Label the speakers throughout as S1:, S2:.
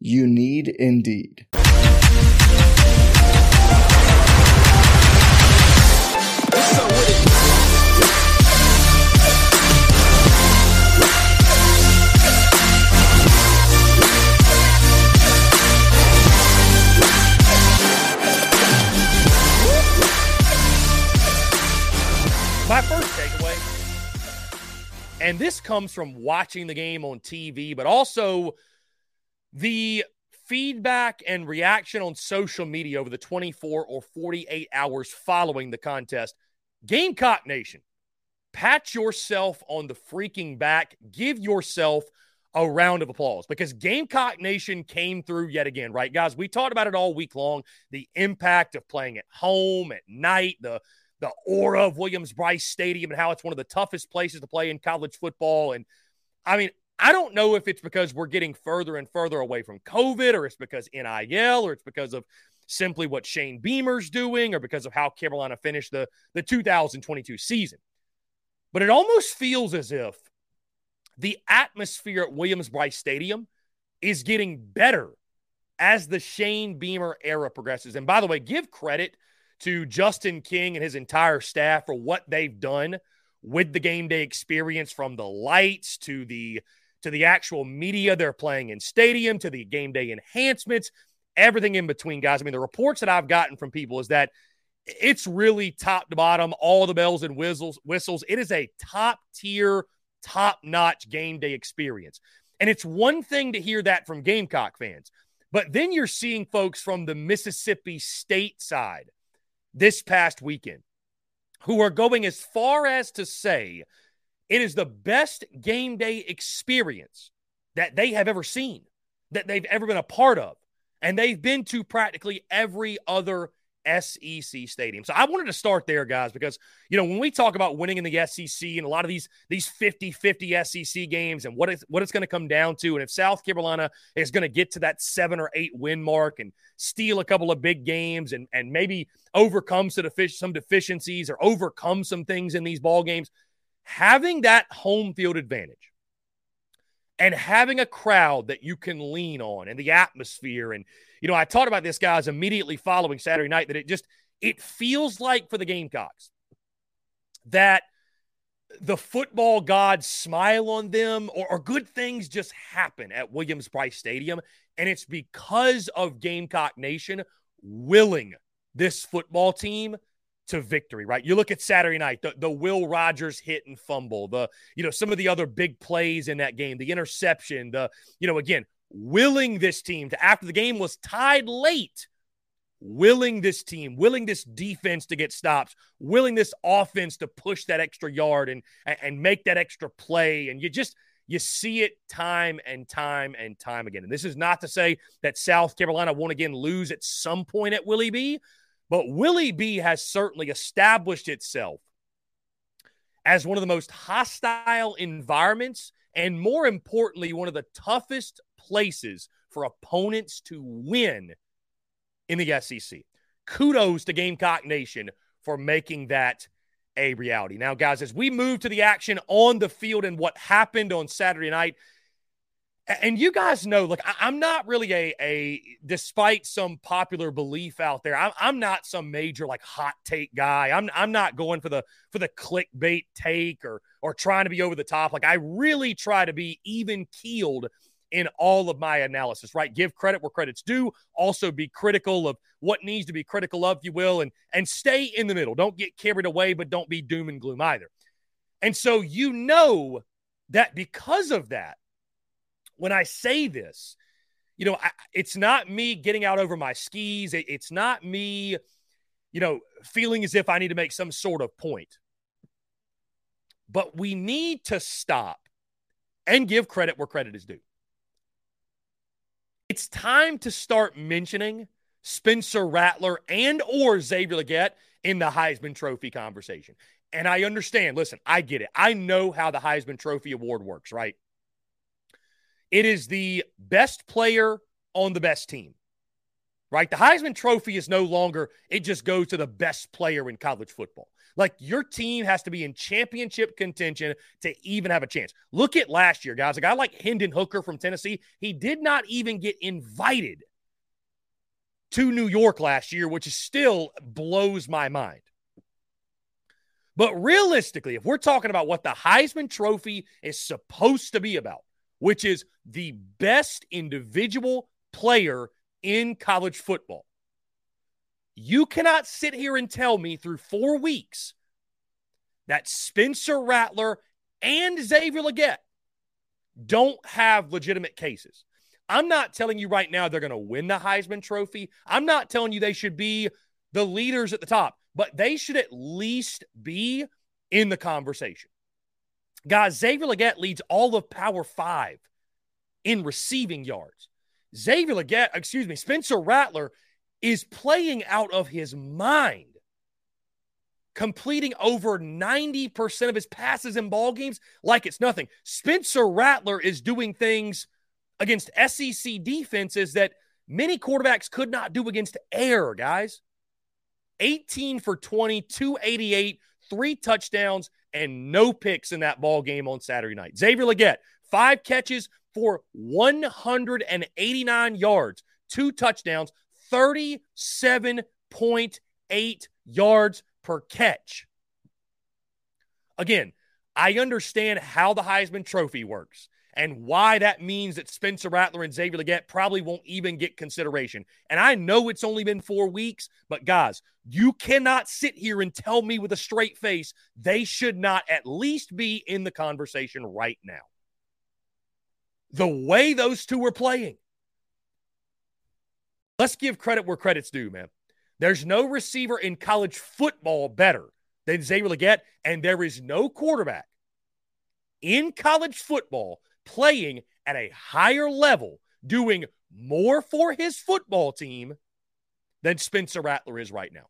S1: You need Indeed.
S2: My first takeaway, and this comes from watching the game on TV, but also the feedback and reaction on social media over the 24 or 48 hours following the contest. Gamecock Nation, pat yourself on the freaking back. Give yourself a round of applause because Gamecock Nation came through yet again, right, guys? We talked about it all week long the impact of playing at home at night, the the aura of Williams Brice Stadium and how it's one of the toughest places to play in college football. And I mean, I don't know if it's because we're getting further and further away from COVID or it's because NIL or it's because of simply what Shane Beamer's doing or because of how Carolina finished the, the 2022 season. But it almost feels as if the atmosphere at Williams Brice Stadium is getting better as the Shane Beamer era progresses. And by the way, give credit to Justin King and his entire staff for what they've done with the game day experience from the lights to the to the actual media they're playing in stadium to the game day enhancements everything in between guys. I mean the reports that i've gotten from people is that it's really top to bottom all the bells and whistles whistles. It is a top tier top notch game day experience. And it's one thing to hear that from gamecock fans but then you're seeing folks from the mississippi state side this past weekend who are going as far as to say it is the best game day experience that they have ever seen, that they've ever been a part of. And they've been to practically every other SEC stadium. So I wanted to start there, guys, because you know when we talk about winning in the SEC and a lot of these these 50-50 SEC games and what it's what it's going to come down to, and if South Carolina is going to get to that seven or eight win mark and steal a couple of big games and and maybe overcome some, some deficiencies or overcome some things in these ball games, having that home field advantage and having a crowd that you can lean on and the atmosphere and you know i talked about this guys immediately following saturday night that it just it feels like for the gamecocks that the football gods smile on them or, or good things just happen at williams brice stadium. And it's because of gamecock nation willing this football team to victory, right? You look at Saturday night, the, the Will Rogers hit and fumble, the, you know, some of the other big plays in that game, the interception, the, you know, again, willing this team to, after the game was tied late, willing this team, willing this defense to get stops, willing this offense to push that extra yard and, and make that extra play. And you just, you see it time and time and time again. And this is not to say that South Carolina won't again lose at some point at Willie B, but Willie B has certainly established itself as one of the most hostile environments and, more importantly, one of the toughest places for opponents to win in the SEC. Kudos to Gamecock Nation for making that a reality. Now, guys, as we move to the action on the field and what happened on Saturday night, and you guys know, look, I, am not really a, a, despite some popular belief out there, I'm, I'm not some major like hot take guy. I'm, I'm not going for the, for the clickbait take or, or trying to be over the top. Like I really try to be even keeled in all of my analysis, right? Give credit where credit's due. Also be critical of what needs to be critical of, if you will, and, and stay in the middle. Don't get carried away, but don't be doom and gloom either. And so you know that because of that, when I say this, you know, I, it's not me getting out over my skis. It, it's not me, you know, feeling as if I need to make some sort of point. But we need to stop and give credit where credit is due. It's time to start mentioning Spencer Rattler and or Xavier Legette in the Heisman Trophy conversation. And I understand, listen, I get it. I know how the Heisman Trophy award works, right? It is the best player on the best team, right? The Heisman Trophy is no longer, it just goes to the best player in college football. Like your team has to be in championship contention to even have a chance. Look at last year, guys. A guy like Hendon Hooker from Tennessee, he did not even get invited to New York last year, which still blows my mind. But realistically, if we're talking about what the Heisman Trophy is supposed to be about, which is the best individual player in college football. You cannot sit here and tell me through four weeks that Spencer Rattler and Xavier Legette don't have legitimate cases. I'm not telling you right now they're going to win the Heisman Trophy. I'm not telling you they should be the leaders at the top, but they should at least be in the conversation. Guys, Xavier Legette leads all of Power Five in receiving yards. Xavier Legette, excuse me, Spencer Rattler is playing out of his mind, completing over 90% of his passes in ball games like it's nothing. Spencer Rattler is doing things against SEC defenses that many quarterbacks could not do against air, guys. 18 for 20, 288, three touchdowns, and no picks in that ball game on Saturday night. Xavier Legette, five catches for 189 yards, two touchdowns, 37.8 yards per catch. Again, I understand how the Heisman Trophy works and why that means that Spencer Rattler and Xavier Legette probably won't even get consideration. And I know it's only been four weeks, but guys, you cannot sit here and tell me with a straight face they should not at least be in the conversation right now. The way those two are playing. Let's give credit where credit's due, man. There's no receiver in college football better than Xavier Legette, and there is no quarterback in college football playing at a higher level, doing more for his football team than Spencer Rattler is right now.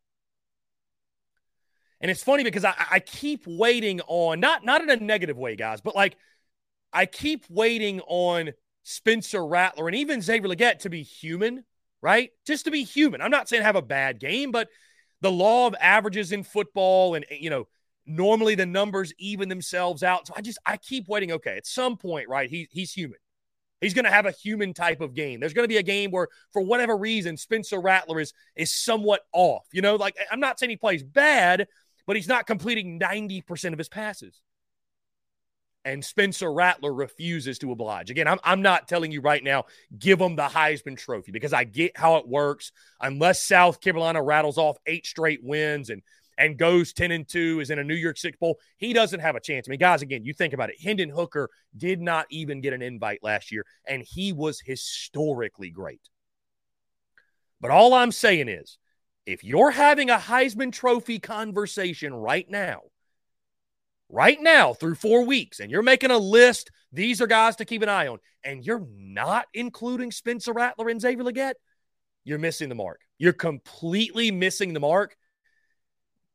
S2: And it's funny because I, I keep waiting on not not in a negative way, guys, but like I keep waiting on Spencer Rattler and even Xavier Legette to be human, right? Just to be human. I'm not saying have a bad game, but the law of averages in football and you know normally the numbers even themselves out. So I just I keep waiting. Okay, at some point, right? He he's human. He's going to have a human type of game. There's going to be a game where, for whatever reason, Spencer Rattler is is somewhat off. You know, like I'm not saying he plays bad, but he's not completing 90% of his passes. And Spencer Rattler refuses to oblige. Again, I'm, I'm not telling you right now, give him the Heisman Trophy because I get how it works. Unless South Carolina rattles off eight straight wins and and goes 10 and 2, is in a New York Six Bowl, he doesn't have a chance. I mean, guys, again, you think about it. Hendon Hooker did not even get an invite last year, and he was historically great. But all I'm saying is, if you're having a Heisman Trophy conversation right now, right now through four weeks, and you're making a list, these are guys to keep an eye on, and you're not including Spencer Rattler and Xavier Legette, you're missing the mark. You're completely missing the mark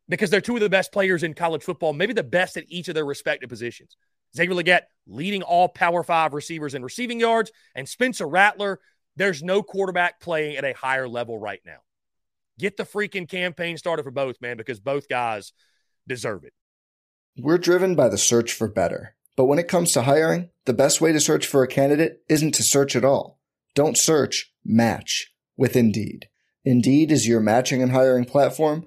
S2: because they're two of the best players in college football, maybe the best at each of their respective positions. Xavier Legette leading all Power Five receivers in receiving yards, and Spencer Rattler, there's no quarterback playing at a higher level right now. Get the freaking campaign started for both, man, because both guys deserve it.
S1: We're driven by the search for better. But when it comes to hiring, the best way to search for a candidate isn't to search at all. Don't search, match with Indeed. Indeed is your matching and hiring platform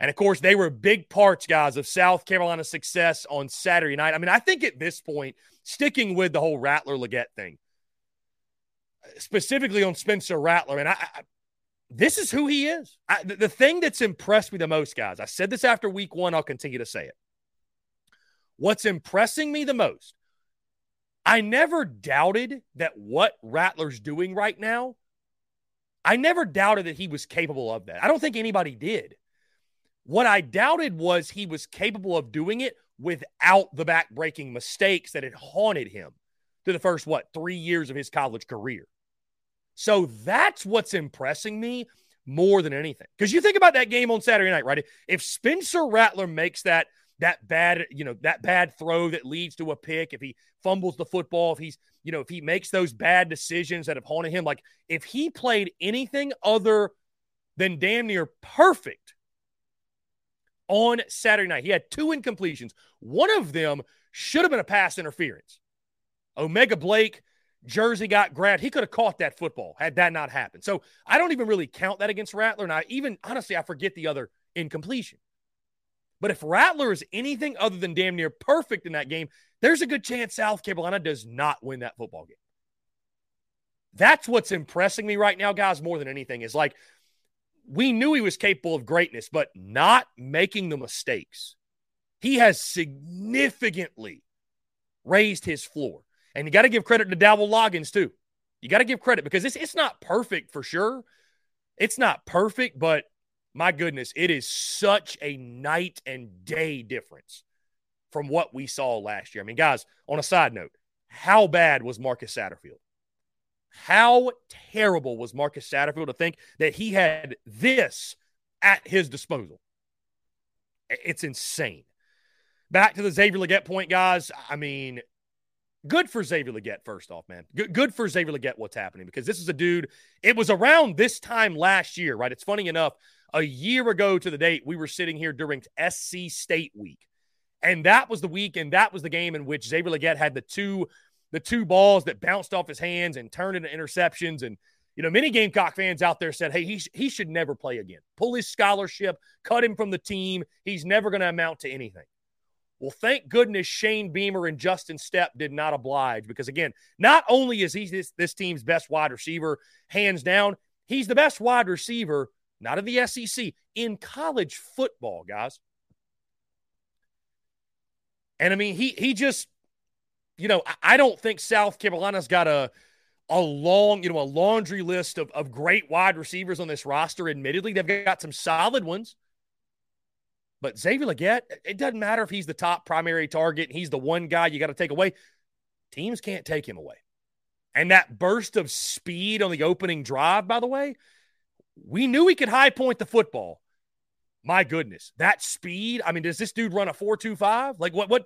S2: And of course, they were big parts, guys, of South Carolina's success on Saturday night. I mean, I think at this point, sticking with the whole Rattler Legette thing, specifically on Spencer Rattler, and I, I this is who he is. I, the, the thing that's impressed me the most, guys, I said this after week one, I'll continue to say it. What's impressing me the most, I never doubted that what Rattler's doing right now, I never doubted that he was capable of that. I don't think anybody did. What I doubted was he was capable of doing it without the back-breaking mistakes that had haunted him through the first, what, three years of his college career. So that's what's impressing me more than anything. Because you think about that game on Saturday night, right? If Spencer Rattler makes that that bad, you know, that bad throw that leads to a pick, if he fumbles the football, if he's, you know, if he makes those bad decisions that have haunted him, like if he played anything other than damn near perfect on Saturday night, he had two incompletions. One of them should have been a pass interference. O'Mega Blake Jersey got grabbed. He could have caught that football had that not happened. So I don't even really count that against Rattler. And I even, honestly, I forget the other incompletion. But if Rattler is anything other than damn near perfect in that game, there's a good chance South Carolina does not win that football game. That's what's impressing me right now, guys, more than anything is like we knew he was capable of greatness, but not making the mistakes. He has significantly raised his floor. And you got to give credit to Dowell Loggins, too. You got to give credit because it's, it's not perfect for sure. It's not perfect, but my goodness, it is such a night and day difference from what we saw last year. I mean, guys, on a side note, how bad was Marcus Satterfield? How terrible was Marcus Satterfield to think that he had this at his disposal? It's insane. Back to the Xavier Legette point, guys. I mean, good for Xavier Legette, first off, man. Good, good for Xavier Legette what's happening because this is a dude. It was around this time last year, right? It's funny enough, a year ago to the date, we were sitting here during SC State week. And that was the week, and that was the game in which Xavier Legette had the two the two balls that bounced off his hands and turned into interceptions. And, you know, many Gamecock fans out there said, hey, he, sh- he should never play again. Pull his scholarship, cut him from the team. He's never going to amount to anything. Well, thank goodness Shane Beamer and Justin Stepp did not oblige because, again, not only is he this, this team's best wide receiver, hands down, he's the best wide receiver, not of the SEC, in college football, guys. And I mean, he he just, you know, I don't think South Carolina's got a a long, you know, a laundry list of, of great wide receivers on this roster. Admittedly, they've got some solid ones. But Xavier Legette, it doesn't matter if he's the top primary target, he's the one guy you got to take away. Teams can't take him away. And that burst of speed on the opening drive, by the way, we knew he could high point the football. My goodness, that speed. I mean, does this dude run a 4.25? Like what what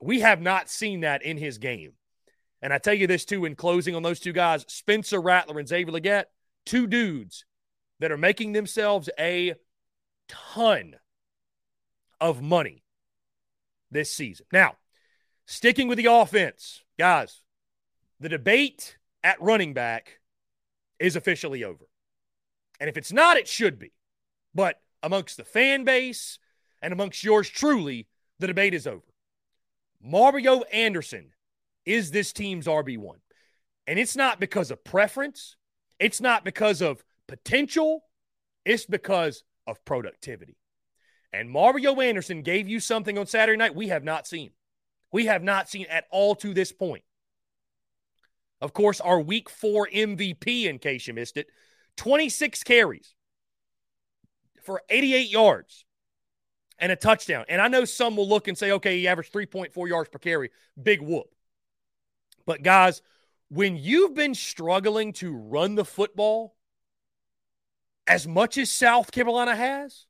S2: we have not seen that in his game. And I tell you this too, in closing on those two guys, Spencer Rattler and Xavier Legette, two dudes that are making themselves a ton of money this season. Now, sticking with the offense, guys, the debate at running back is officially over. And if it's not, it should be. But amongst the fan base and amongst yours truly, the debate is over. Mario Anderson is this team's RB1. And it's not because of preference, it's not because of potential, it's because of productivity. And Mario Anderson gave you something on Saturday night we have not seen. We have not seen at all to this point. Of course, our week four MVP, in case you missed it, 26 carries for 88 yards and a touchdown. And I know some will look and say, okay, he averaged 3.4 yards per carry. Big whoop. But guys, when you've been struggling to run the football as much as South Carolina has,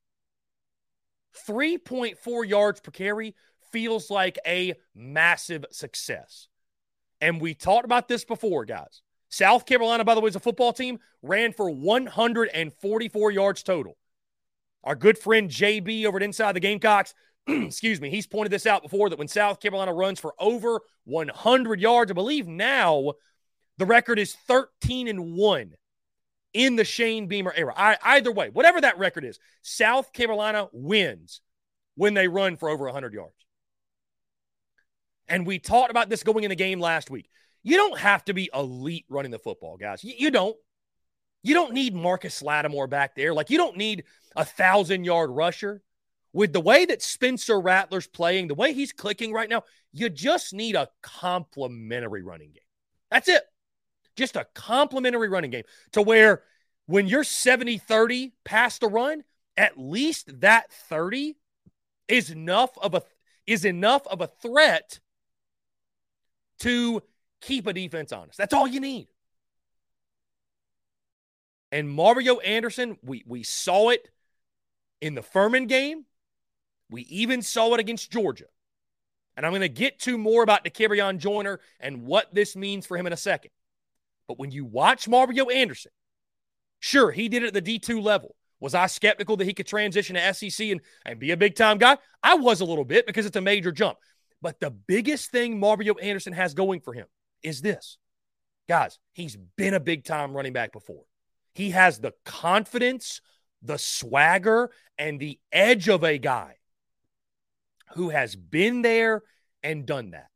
S2: 3.4 yards per carry feels like a massive success. And we talked about this before, guys. South Carolina, by the way, is a football team, ran for 144 yards total. Our good friend JB over at Inside the Gamecocks, excuse me, he's pointed this out before that when South Carolina runs for over 100 yards, I believe now the record is 13 and 1 in the Shane Beamer era. I, either way, whatever that record is, South Carolina wins when they run for over 100 yards. And we talked about this going in the game last week. You don't have to be elite running the football, guys. You, you don't. You don't need Marcus Lattimore back there. Like, you don't need a thousand yard rusher. With the way that Spencer Rattler's playing, the way he's clicking right now, you just need a complementary running game. That's it. Just a complementary running game to where when you're 70 30 past the run at least that 30 is enough of a is enough of a threat to keep a defense honest. That's all you need. And Mario Anderson, we we saw it in the Furman game. We even saw it against Georgia. And I'm going to get to more about Dakereon Joyner and what this means for him in a second. But when you watch Mario Anderson, sure, he did it at the D2 level. Was I skeptical that he could transition to SEC and, and be a big time guy? I was a little bit because it's a major jump. But the biggest thing Mario Anderson has going for him is this. Guys, he's been a big time running back before. He has the confidence, the swagger, and the edge of a guy who has been there and done that.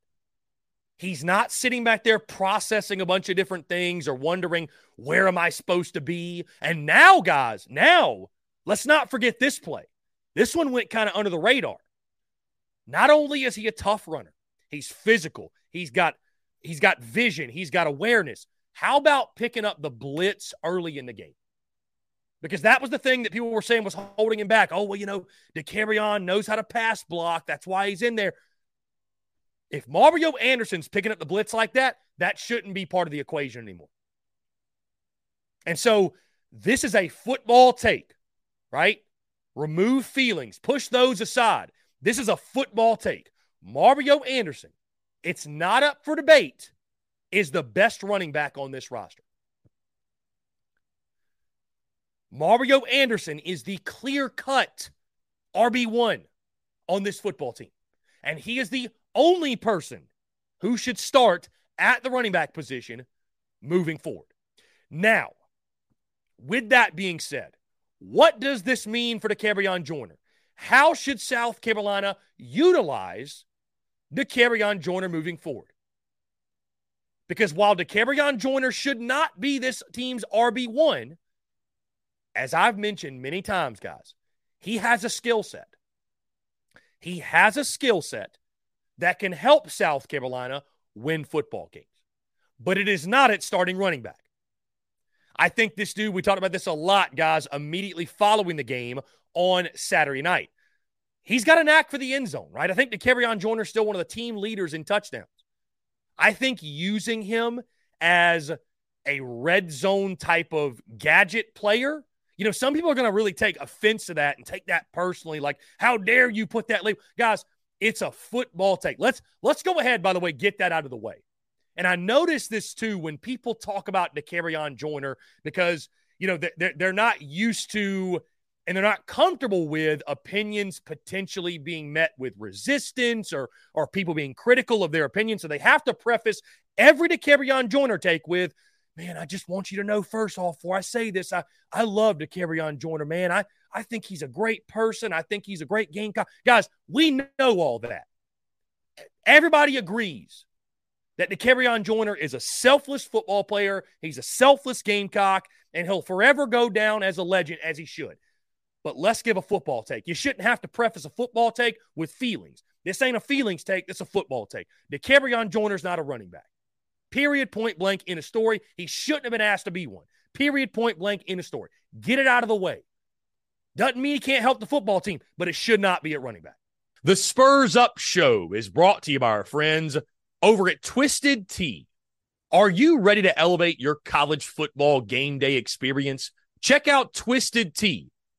S2: He's not sitting back there processing a bunch of different things or wondering, where am I supposed to be? And now, guys, now, let's not forget this play. This one went kind of under the radar. Not only is he a tough runner, he's physical, he's got he's got vision, he's got awareness. How about picking up the blitz early in the game? Because that was the thing that people were saying was holding him back. Oh, well, you know, Dakereon knows how to pass block. That's why he's in there. If Mario Anderson's picking up the blitz like that, that shouldn't be part of the equation anymore. And so this is a football take, right? Remove feelings, push those aside. This is a football take. Mario Anderson, it's not up for debate, is the best running back on this roster. Mario Anderson is the clear cut RB1 on this football team. And he is the only person who should start at the running back position moving forward. Now, with that being said, what does this mean for the Dakereon Joyner? How should South Carolina utilize the Dakereon Joyner moving forward? Because while Dakereon Joyner should not be this team's RB1, as I've mentioned many times, guys, he has a skill set. He has a skill set that can help South Carolina win football games, but it is not at starting running back. I think this dude, we talked about this a lot, guys, immediately following the game on Saturday night. He's got a knack for the end zone, right? I think Dakereon Joyner is still one of the team leaders in touchdowns. I think using him as a red zone type of gadget player, you know, some people are going to really take offense to that and take that personally. Like, how dare you put that label? Guys, it's a football take. Let's let's go ahead, by the way, get that out of the way. And I notice this too when people talk about Dakereon Joyner because, you know, they're, they're not used to and they're not comfortable with opinions potentially being met with resistance or or people being critical of their opinion. So they have to preface every Dakereon Joyner take with, man, I just want you to know first off, before I say this, I, I love Dakereon Joyner, man. I, I think he's a great person. I think he's a great game. Co-. Guys, we know all that. Everybody agrees that Dakereon Joyner is a selfless football player. He's a selfless gamecock, and he'll forever go down as a legend as he should. But let's give a football take. You shouldn't have to preface a football take with feelings. This ain't a feelings take. This a football take. Dakereon Joyner's not a running back. Period, point blank in a story. He shouldn't have been asked to be one. Period, point blank in a story. Get it out of the way. Doesn't mean he can't help the football team, but it should not be at running back. The Spurs Up Show is brought to you by our friends over at Twisted Tea. Are you ready to elevate your college football game day experience? Check out Twisted Tea,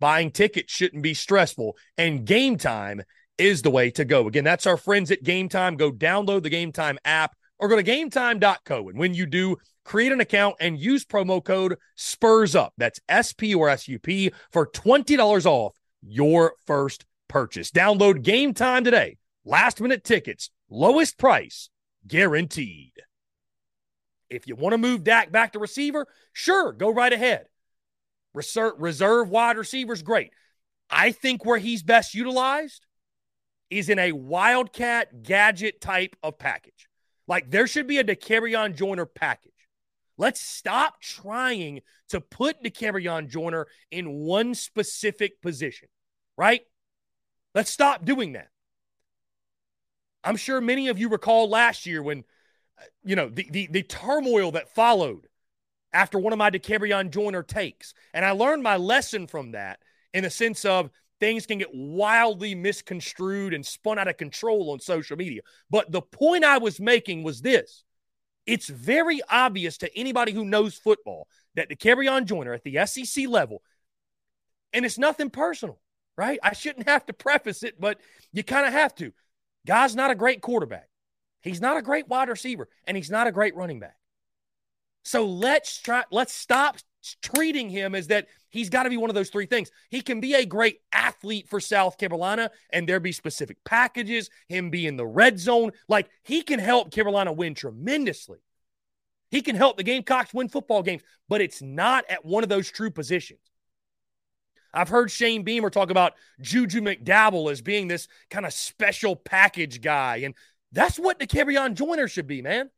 S2: Buying tickets shouldn't be stressful, and game time is the way to go. Again, that's our friends at Game Time. Go download the Game Time app or go to gametime.co. And when you do, create an account and use promo code SPURS UP. That's S P or S U P for $20 off your first purchase. Download Game Time today. Last minute tickets, lowest price guaranteed. If you want to move Dak back to receiver, sure, go right ahead. Reserve, reserve wide receivers, great. I think where he's best utilized is in a wildcat gadget type of package. Like there should be a Dakereon Joyner package. Let's stop trying to put Dakereon Joyner in one specific position, right? Let's stop doing that. I'm sure many of you recall last year when, uh, you know, the, the, the turmoil that followed after one of my Dakereon Joyner takes. And I learned my lesson from that in the sense of things can get wildly misconstrued and spun out of control on social media. But the point I was making was this it's very obvious to anybody who knows football that Dakereon Joyner at the SEC level, and it's nothing personal, right? I shouldn't have to preface it, but you kind of have to. Guy's not a great quarterback. He's not a great wide receiver, and he's not a great running back. So let's try let's stop treating him as that he's got to be one of those three things. He can be a great athlete for South Carolina and there be specific packages, him be in the red zone, like he can help Carolina win tremendously. He can help the Gamecocks win football games, but it's not at one of those true positions. I've heard Shane Beamer talk about Juju McDowell as being this kind of special package guy. And that's what Dakereon Joyner should be, man.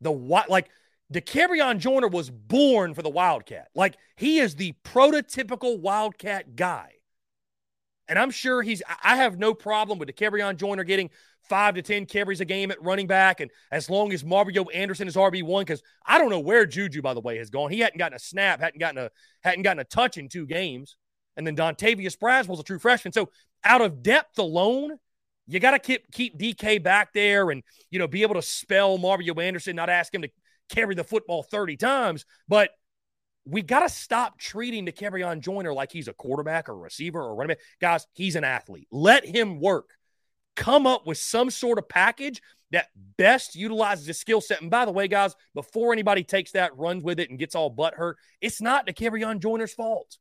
S2: The what like Dakereon Joyner was born for the Wildcat. Like he is the prototypical Wildcat guy. And I'm sure he's I have no problem with Dakereon Joyner getting five to 10 carries a game at running back. And as long as Mario Anderson is RB1, because I don't know where Juju, by the way, has gone. He hadn't gotten a snap, hadn't gotten a hadn't gotten a touch in two games. And then Dontavius Braswell's a true freshman. So out of depth alone, you got to keep keep DK back there and you know be able to spell Mario Anderson, not ask him to carry the football 30 times, but we got to stop treating Dakereon Joyner like he's a quarterback or receiver or running back. Guys, he's an athlete. Let him work. Come up with some sort of package that best utilizes his skill set. And by the way, guys, before anybody takes that, runs with it, and gets all butt hurt, it's not Dakereon Joyner's fault.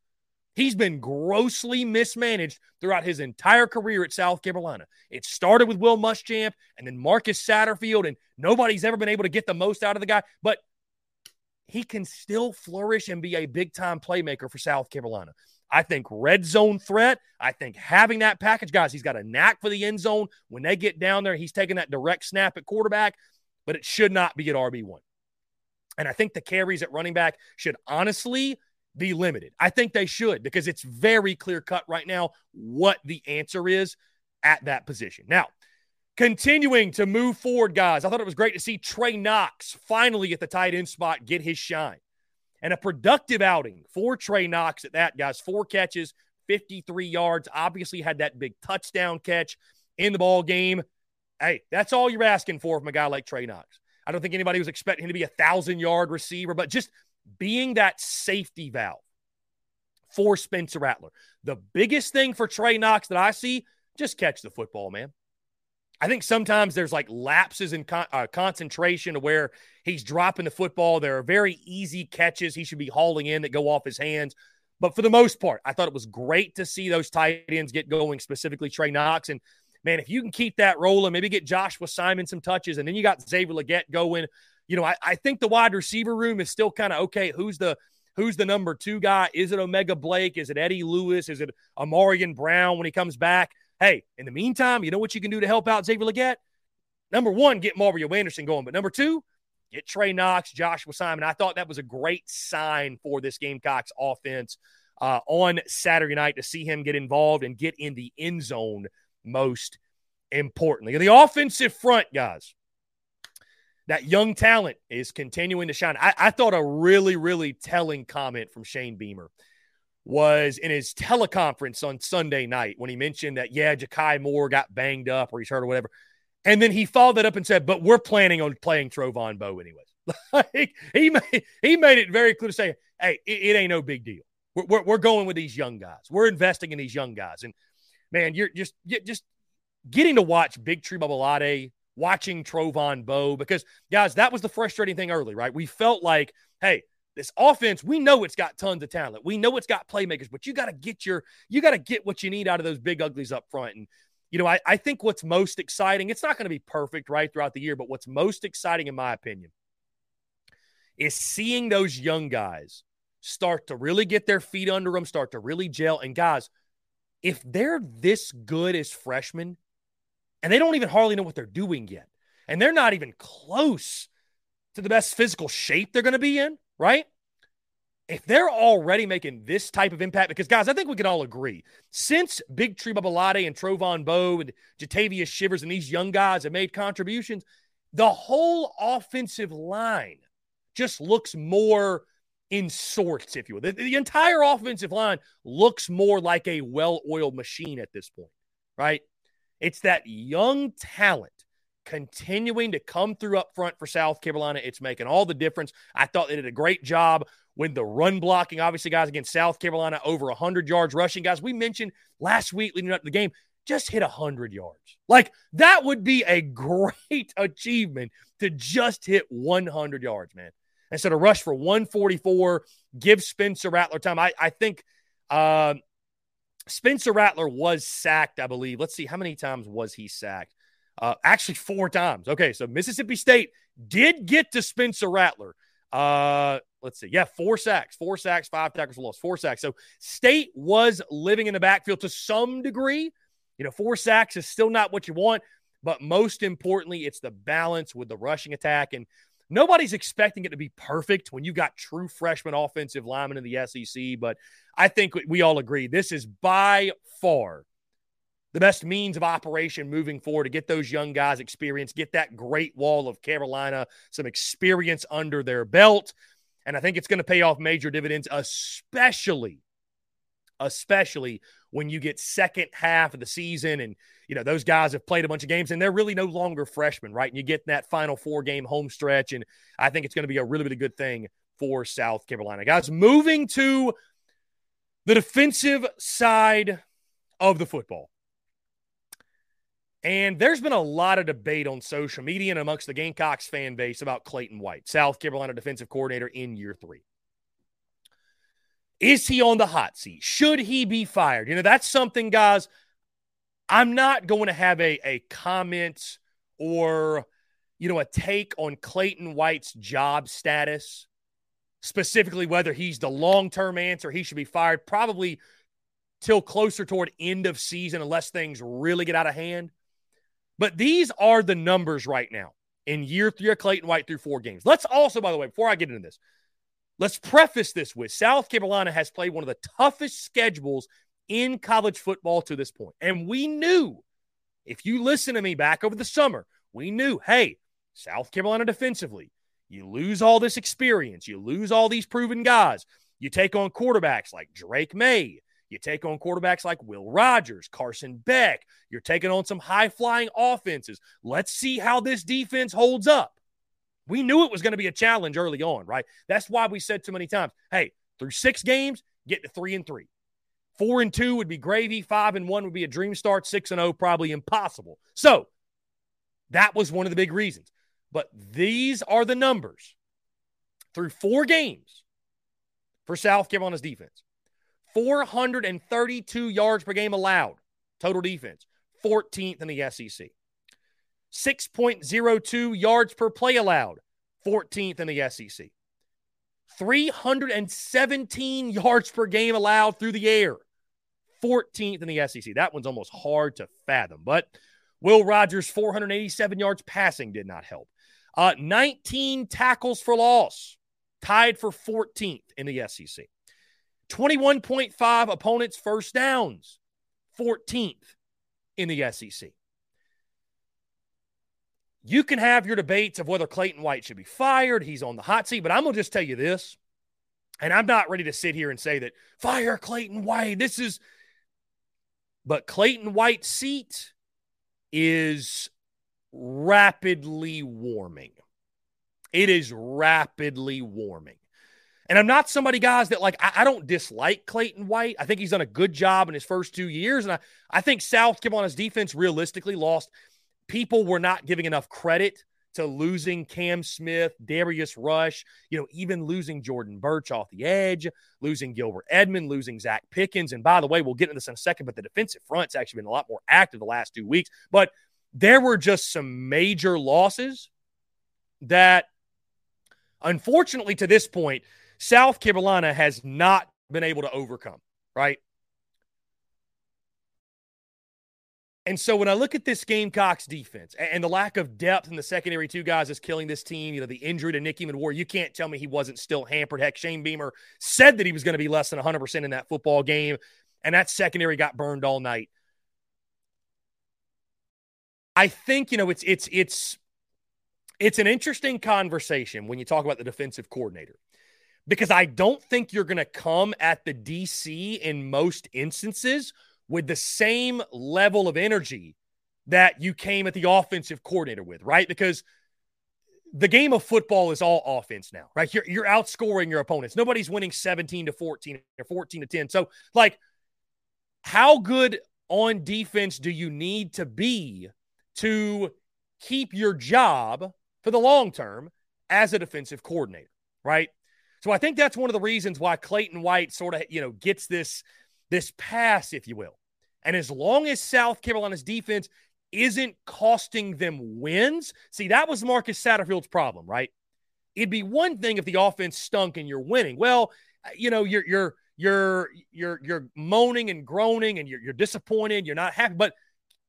S2: He's been grossly mismanaged throughout his entire career at South Carolina. It started with Will Muschamp and then Marcus Satterfield, and nobody's ever been able to get the most out of the guy. But he can still flourish and be a big time playmaker for South Carolina. I think red zone threat. I think having that package, guys, he's got a knack for the end zone. When they get down there, he's taking that direct snap at quarterback, but it should not be at RB1. And I think the carries at running back should honestly be limited. I think they should because it's very clear cut right now what the answer is at that position. Now, continuing to move forward, guys, I thought it was great to see Trey Knox finally at the tight end spot get his shine. And a productive outing for Trey Knox at that, guys. Four catches, 53 yards. Obviously, had that big touchdown catch in the ball game. Hey, that's all you're asking for from a guy like Trey Knox. I don't think anybody was expecting him to be a thousand yard receiver, but just being that safety valve for Spencer Rattler. The biggest thing for Trey Knox that I see, just catch the football, man. I think sometimes there's like lapses in con- uh, concentration where he's dropping the football. There are very easy catches he should be hauling in that go off his hands. But for the most part, I thought it was great to see those tight ends get going, specifically Trey Knox. And man, if you can keep that rolling, maybe get Joshua Simon some touches, and then you got Xavier Legette going. You know, I, I think the wide receiver room is still kind of okay. Who's the who's the number two guy? Is it O'Mega Blake? Is it Eddie Lewis? Is it Ahmarean Brown when he comes back? Hey, in the meantime, you know what you can do to help out Xavier Legette? Number one, get Mario Anderson going. But number two, get Trey Knox, Joshua Simon. I thought that was a great sign for this Gamecocks offense uh, on Saturday night to see him get involved and get in the end zone most importantly. The offensive front, guys, that young talent is continuing to shine. I, I thought a really, really telling comment from Shane Beamer was in his teleconference on Sunday night when he mentioned that, yeah, Jakai Moore got banged up or he's hurt or whatever. And then he followed that up and said, but we're planning on playing Trovon Baugh anyways. like, he, made, he made it very clear to say, hey, it, it ain't no big deal. We're, we're, we're, going with these young guys. We're investing in these young guys. And man, you're just, you just getting to watch Big Tree Babalade, watching Trovon Baugh, because guys, that was the frustrating thing early, right? We felt like, hey, this offense, we know it's got tons of talent. We know it's got playmakers, but you got to get your, you got to get what you need out of those big uglies up front. And you know, I, I think what's most exciting, it's not going to be perfect right throughout the year, but what's most exciting, in my opinion, is seeing those young guys start to really get their feet under them, start to really gel. And guys, if they're this good as freshmen and they don't even hardly know what they're doing yet, and they're not even close to the best physical shape they're going to be in, right? if they're already making this type of impact, because guys, I think we can all agree since Big Tree Babalade and Trovon Baugh and Jatavius Shivers and these young guys have made contributions, the whole offensive line just looks more in sorts, if you will. The, the entire offensive line looks more like a well oiled machine at this point, right? It's that young talent continuing to come through up front for South Carolina. It's making all the difference. I thought they did a great job when the run blocking, obviously, guys, against South Carolina, over 100 yards rushing. Guys, we mentioned last week leading up to the game, just hit 100 yards. Like, that would be a great achievement to just hit 100 yards, man. So to rush for 144, give Spencer Rattler time. I, I think uh, Spencer Rattler was sacked, I believe. Let's see, how many times was he sacked? Uh, actually, four times. Okay, so Mississippi State did get to Spencer Rattler. Uh, let's see. Yeah, four sacks, four sacks, five tackles for loss, four sacks. So State was living in the backfield to some degree. You know, four sacks is still not what you want, but most importantly, it's the balance with the rushing attack. And nobody's expecting it to be perfect when you got true freshman offensive linemen in the SEC. But I think we all agree this is by far the best means of operation moving forward to get those young guys experience, get that great wall of Carolina, some experience under their belt. And I think it's going to pay off major dividends, especially, especially when you get second half of the season and you know those guys have played a bunch of games and they're really no longer freshmen, right? And you get that final four game home stretch, and I think it's going to be a really, really good thing for South Carolina. Guys, moving to the defensive side of the football. And there's been a lot of debate on social media and amongst the Gamecocks fan base about Clayton White, South Carolina defensive coordinator in year three. Is he on the hot seat? Should he be fired? You know, that's something, guys. I'm not going to have a, a comment or, you know, a take on Clayton White's job status, specifically whether he's the long term answer, he should be fired probably till closer toward end of season unless things really get out of hand. But these are the numbers right now in year three of Clayton White through four games. Let's also, by the way, before I get into this, let's preface this with South Carolina has played one of the toughest schedules in college football to this point. And we knew, if you listen to me back over the summer, we knew, hey, South Carolina defensively, you lose all this experience, you lose all these proven guys. You take on quarterbacks like Drake Maye, you take on quarterbacks like Will Rogers, Carson Beck. You're taking on some high flying offenses. Let's see how this defense holds up. We knew it was going to be a challenge early on, right? That's why we said too many times, hey, through six games, get to three and three. Four and two would be gravy. Five and one would be a dream start. Six and oh, probably impossible. So that was one of the big reasons. But these are the numbers through four games for South Carolina's defense 432 yards per game allowed, total defense, 14th in the SEC. 6.02 yards per play allowed, 14th in the SEC. 317 yards per game allowed through the air, 14th in the SEC. That one's almost hard to fathom, but Will Rogers, 487 yards passing did not help. Uh, 19 tackles for loss, tied for 14th in the SEC. 21.5 opponents' first downs, 14th in the SEC. You can have your debates of whether Clayton White should be fired. He's on the hot seat, but I'm going to just tell you this. And I'm not ready to sit here and say that fire Clayton White. This is, but Clayton White's seat is rapidly warming. It is rapidly warming. And I'm not somebody, guys, that like, I, I, don't dislike Clayton White. I think he's done a good job in his first two years. And I, I think South Carolina's defense realistically lost people were not giving enough credit to losing Cam Smith, Darius Rush, you know, even losing Jordan Burch off the edge, losing Gilber Edmond, losing Zacch Pickens. And by the way, we'll get into this in a second, but the defensive front's actually been a lot more active the last two weeks. But there were just some major losses that, unfortunately, to this point, South Carolina has not been able to overcome, right? And so when I look at this Gamecocks defense and the lack of depth in the secondary two guys is killing this team, you know, the injury to Nicky Emmanwori, you can't tell me he wasn't still hampered. Heck, Shane Beamer said that he was going to be less than 100% in that football game, and that secondary got burned all night. I think, you know, it's it's it's it's an interesting conversation when you talk about the defensive coordinator. Because I don't think you're going to come at the DC in most instances – with the same level of energy that you came at the offensive coordinator with, right? Because the game of football is all offense now, right? You're, you're outscoring your opponents. Nobody's winning 17 to 14 or 14 to 10. So, like, how good on defense do you need to be to keep your job for the long term as a defensive coordinator, right? So I think that's one of the reasons why Clayton White sort of, you know, gets this this pass, if you will. And as long as South Carolina's defense isn't costing them wins, see, that was Marcus Satterfield's problem, right? It'd be one thing if the offense stunk and you're winning. Well, you know, you're you're you're you're you're moaning and groaning and you're you're disappointed, you're not happy, but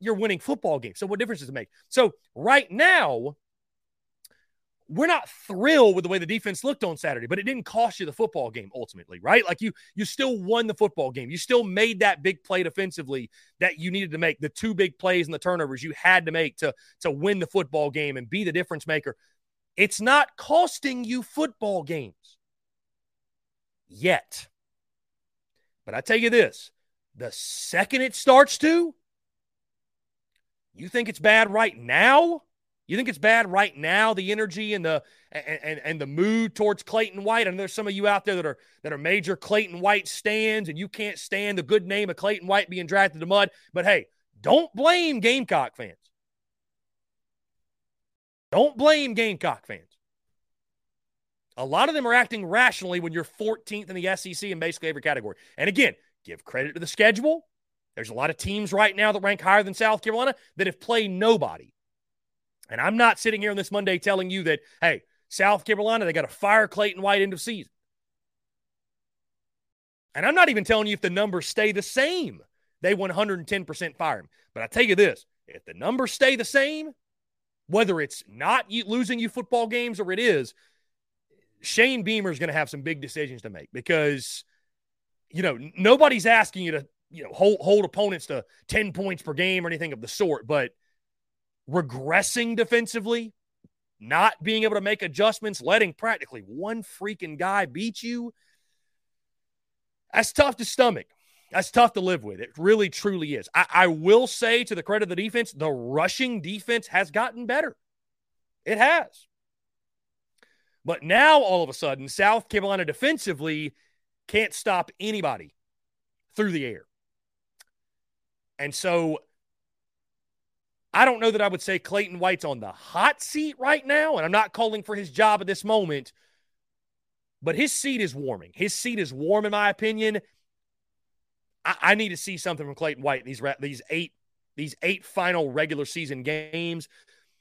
S2: you're winning football games. So what difference does it make? So right now, we're not thrilled with the way the defense looked on Saturday, but it didn't cost you the football game ultimately, right? Like you you still won the football game. You still made that big play defensively that you needed to make, the two big plays and the turnovers you had to make to to win the football game and be the difference maker. It's not costing you football games yet. But I tell you this, the second it starts to, you think it's bad right now? You think it's bad right now, the energy and the and, and, and the mood towards Clayton White? And there's some of you out there that are that are major Clayton White stands, and you can't stand the good name of Clayton White being dragged to the mud. But hey, don't blame Gamecock fans. Don't blame Gamecock fans. A lot of them are acting rationally when you're 14th in the SEC in basically every category. And again, give credit to the schedule. There's a lot of teams right now that rank higher than South Carolina that have played nobody. And I'm not sitting here on this Monday telling you that, hey, South Carolina, they got to fire Clayton White end of season. And I'm not even telling you if the numbers stay the same, they 110% fire him. But I tell you this if the numbers stay the same, whether it's not losing you football games or it is, Shane Beamer is going to have some big decisions to make because, you know, nobody's asking you to, you know, hold, hold opponents to 10 points per game or anything of the sort. But regressing defensively, not being able to make adjustments, letting practically one freaking guy beat you. That's tough to stomach. That's tough to live with. It really, truly is. I, I, will say, to the credit of the defense, the rushing defense has gotten better. It has. But now, all of a sudden, South Carolina defensively can't stop anybody through the air. And so I don't know that I would say Clayton White's on the hot seat right now, and I'm not calling for his job at this moment, but his seat is warming. His seat is warm, in my opinion. I, I need to see something from Clayton White these these eight these eight final regular season games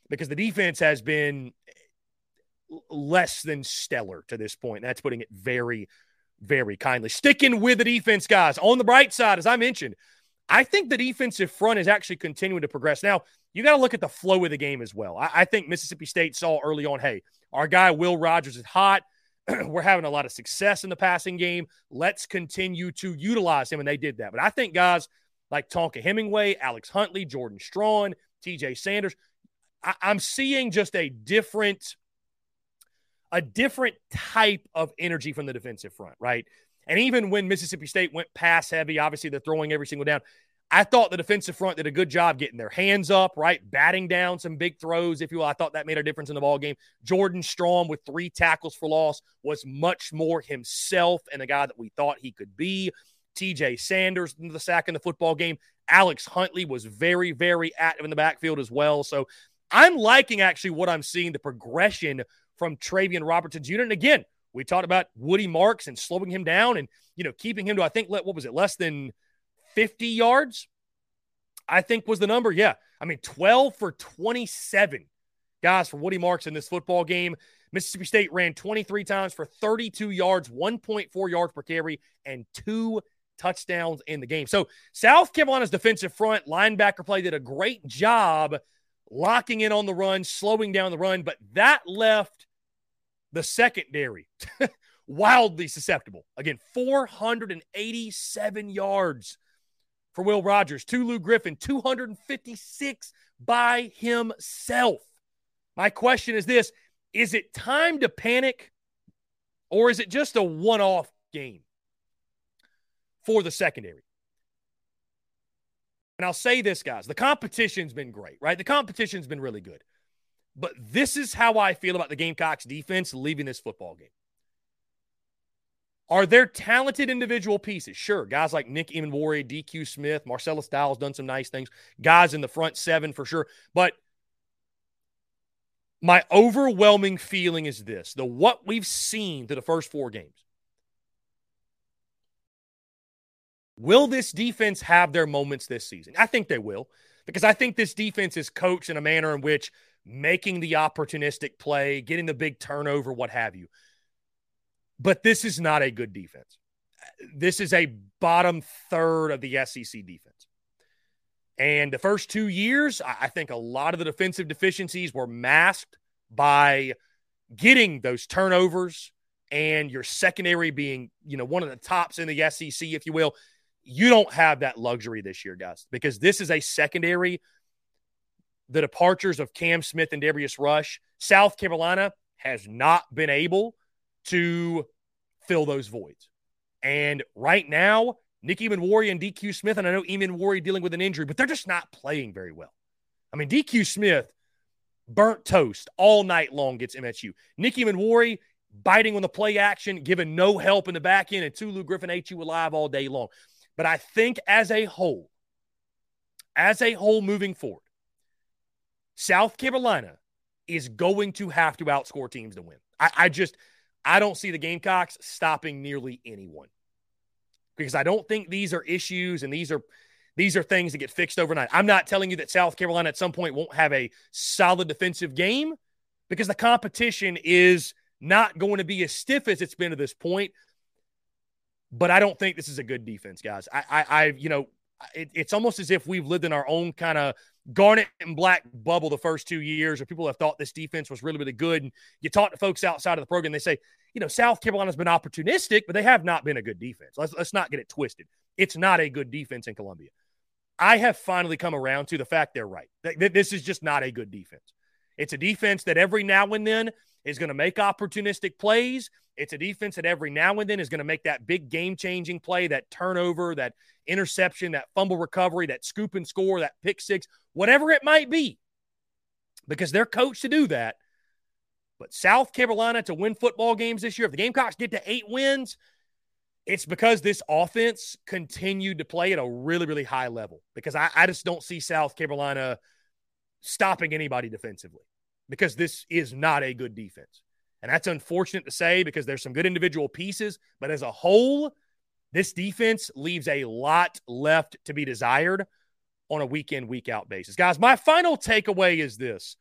S2: because the defense has been less than stellar to this point. That's putting it very, very kindly. Sticking with the defense, guys. On the bright side, as I mentioned, I think the defensive front is actually continuing to progress. Now, you got to look at the flow of the game as well. I, I, think Mississippi State saw early on, hey, our guy Will Rogers is hot. We're having a lot of success in the passing game. Let's continue to utilize him. And they did that. But I think guys like Tonka Hemingway, Alex Huntley, Jordan Strachan, TJ Sanders, I, I'm seeing just a different a different type of energy from the defensive front, right? And even when Mississippi State went pass heavy, obviously they're throwing every single down. I thought the defensive front did a good job getting their hands up, right? Batting down some big throws, if you will. I thought that made a difference in the ball game. Jordan Strachan with three tackles for loss was much more himself and the guy that we thought he could be. TJ Sanders the sack in the football game. Alex Huntley was very, very active in the backfield as well. So I'm liking actually what I'm seeing the progression from Travian Robertson unit. And again, we talked about Woody Marks and slowing him down and, you know, keeping him to, I think, what was it, less than 50 yards? I think was the number. Yeah. I mean, 12 for 27 guys for Woody Marks in this football game. Mississippi State ran 23 times for 32 yards, 1.4 yards per carry, and two touchdowns in the game. So South Carolina's defensive front linebacker play did a great job locking in on the run, slowing down the run, but that left the secondary wildly susceptible. Again, 487 yards for Will Rogers, Tulu Griffin, 256 by himself. My question is this Is it time to panic, or is it just a one off game for the secondary? And I'll say this, guys the competition's been great, right? The competition's been really good. But this is how I feel about the Gamecocks defense leaving this football game. Are there talented individual pieces? Sure. Guys like Nick Emmanwori, DQ Smith, Marcellus Dial's done some nice things. Guys in the front seven for sure. But my overwhelming feeling is this the what we've seen to the first four games Will this defense have their moments this season? I think they will, because I think this defense is coached in a manner in which making the opportunistic play, getting the big turnover, what have you. But this is not a good defense. This is a bottom third of the SEC defense. And the first two years, I think a lot of the defensive deficiencies were masked by getting those turnovers and your secondary being, you know, one of the tops in the SEC, if you will. You don't have that luxury this year, guys, because this is a secondary. The departures of Cam Smith and Darius Rush, South Carolina has not been able to fill those voids. And right now, Nick Emmanwori and DQ Smith, and I know Emmanwori dealing with an injury, but they're just not playing very well. I mean, DQ Smith, burnt toast all night long gets MSU. Nick Emmanwori biting on the play action, giving no help in the back end, and Tulu Griffin ate you alive all day long. But I think as a whole, as a whole moving forward, South Carolina is going to have to outscore teams to win. I, I just I don't see the Gamecocks stopping nearly anyone. Because I don't think these are issues and these are these are things that get fixed overnight. I'm not telling you that South Carolina at some point won't have a solid defensive game because the competition is not going to be as stiff as it's been to this point but I don't think this is a good defense, guys. I, I, I you know, it, it's almost as if we've lived in our own kind of garnet and black bubble the first two years, or people have thought this defense was really, really good. And you talk to folks outside of the program, they say, you know, South Carolina's been opportunistic, but they have not been a good defense. Let's, let's not get it twisted. It's not a good defense in Columbia. I have finally come around to the fact they're right. This is just not a good defense. It's a defense that every now and then is going to make opportunistic plays. It's a defense that every now and then is going to make that big game changing play, that turnover, that interception, that fumble recovery, that scoop and score, that pick six, whatever it might be, because they're coached to do that. But South Carolina to win football games this year, if the Gamecocks get to eight wins, it's because this offense continued to play at a really, really high level. Because I, I just don't see South Carolina stopping anybody defensively because this is not a good defense. And that's unfortunate to say because there's some good individual pieces, but as a whole, This defense leaves a lot left to be desired on a week in, week out basis. Guys, my final takeaway is this.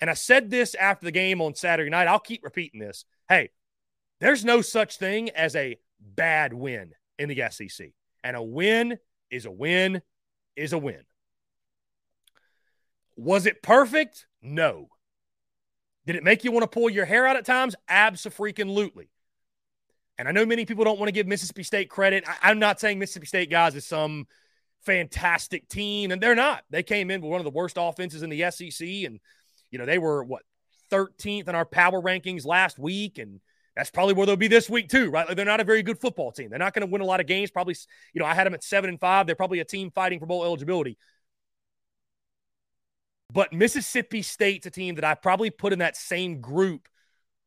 S2: And I said this after the game on Saturday night. I'll keep repeating this. Hey, there's no such thing as a bad win in the SEC. And a win is a win is a win. Was it perfect? No. Did it make you want to pull your hair out at times? Absolutely. And I know many people don't want to give Mississippi State credit. I, am not saying Mississippi State guys is some fantastic team, and they're not. They came in with one of the worst offenses in the SEC, and you know they were what 13th in our power rankings last week, and that's probably where they'll be this week too, right? Like they're not a very good football team. They're not going to win a lot of games. Probably, you know, I had them at seven and five. They're probably a team fighting for bowl eligibility. But Mississippi State's a team that I probably put in that same group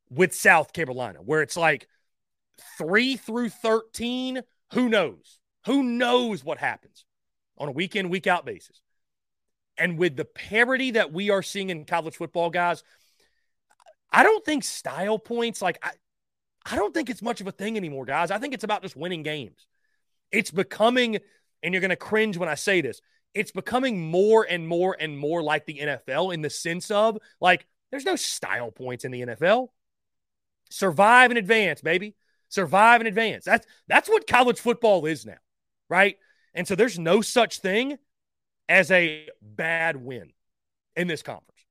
S2: with South Carolina, where it's like three through 13. Who knows? Who knows what happens on a week in, week out basis? And with the parity that we are seeing in college football, guys, I don't think style points, like, I, I don't think it's much of a thing anymore, guys. I think it's about just winning games. It's becoming, and you're going to cringe when I say this, it's becoming more and more and more like the NFL in the sense of like, there's no style points in the NFL. Survive in advance, baby. Survive in advance. That's that's what college football is now, right? And so there's no such thing as a bad win in this conference.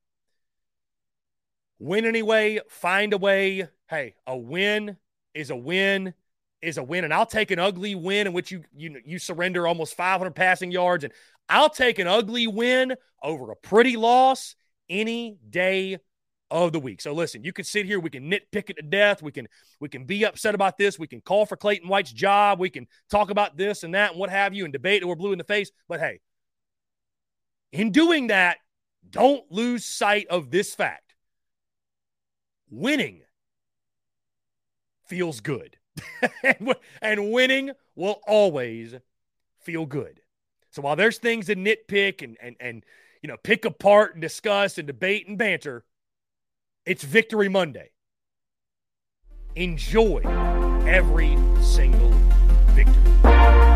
S2: Win anyway, find a way. Hey, a win is a win is a win, and I'll take an ugly win in which you you you surrender almost 500 passing yards, and I'll take an ugly win over a pretty loss any day of the week. So listen, you can sit here, we can nitpick it to death, we can we can be upset about this, we can call for Clayton White's job, we can talk about this and that and what have you, and debate it we're blue in the face. But hey, in doing that, don't lose sight of this fact. Winning feels good. and winning will always feel good. So while there's things to nitpick and and and you know pick apart and discuss and debate and banter, it's Victory Monday. Enjoy every single victory.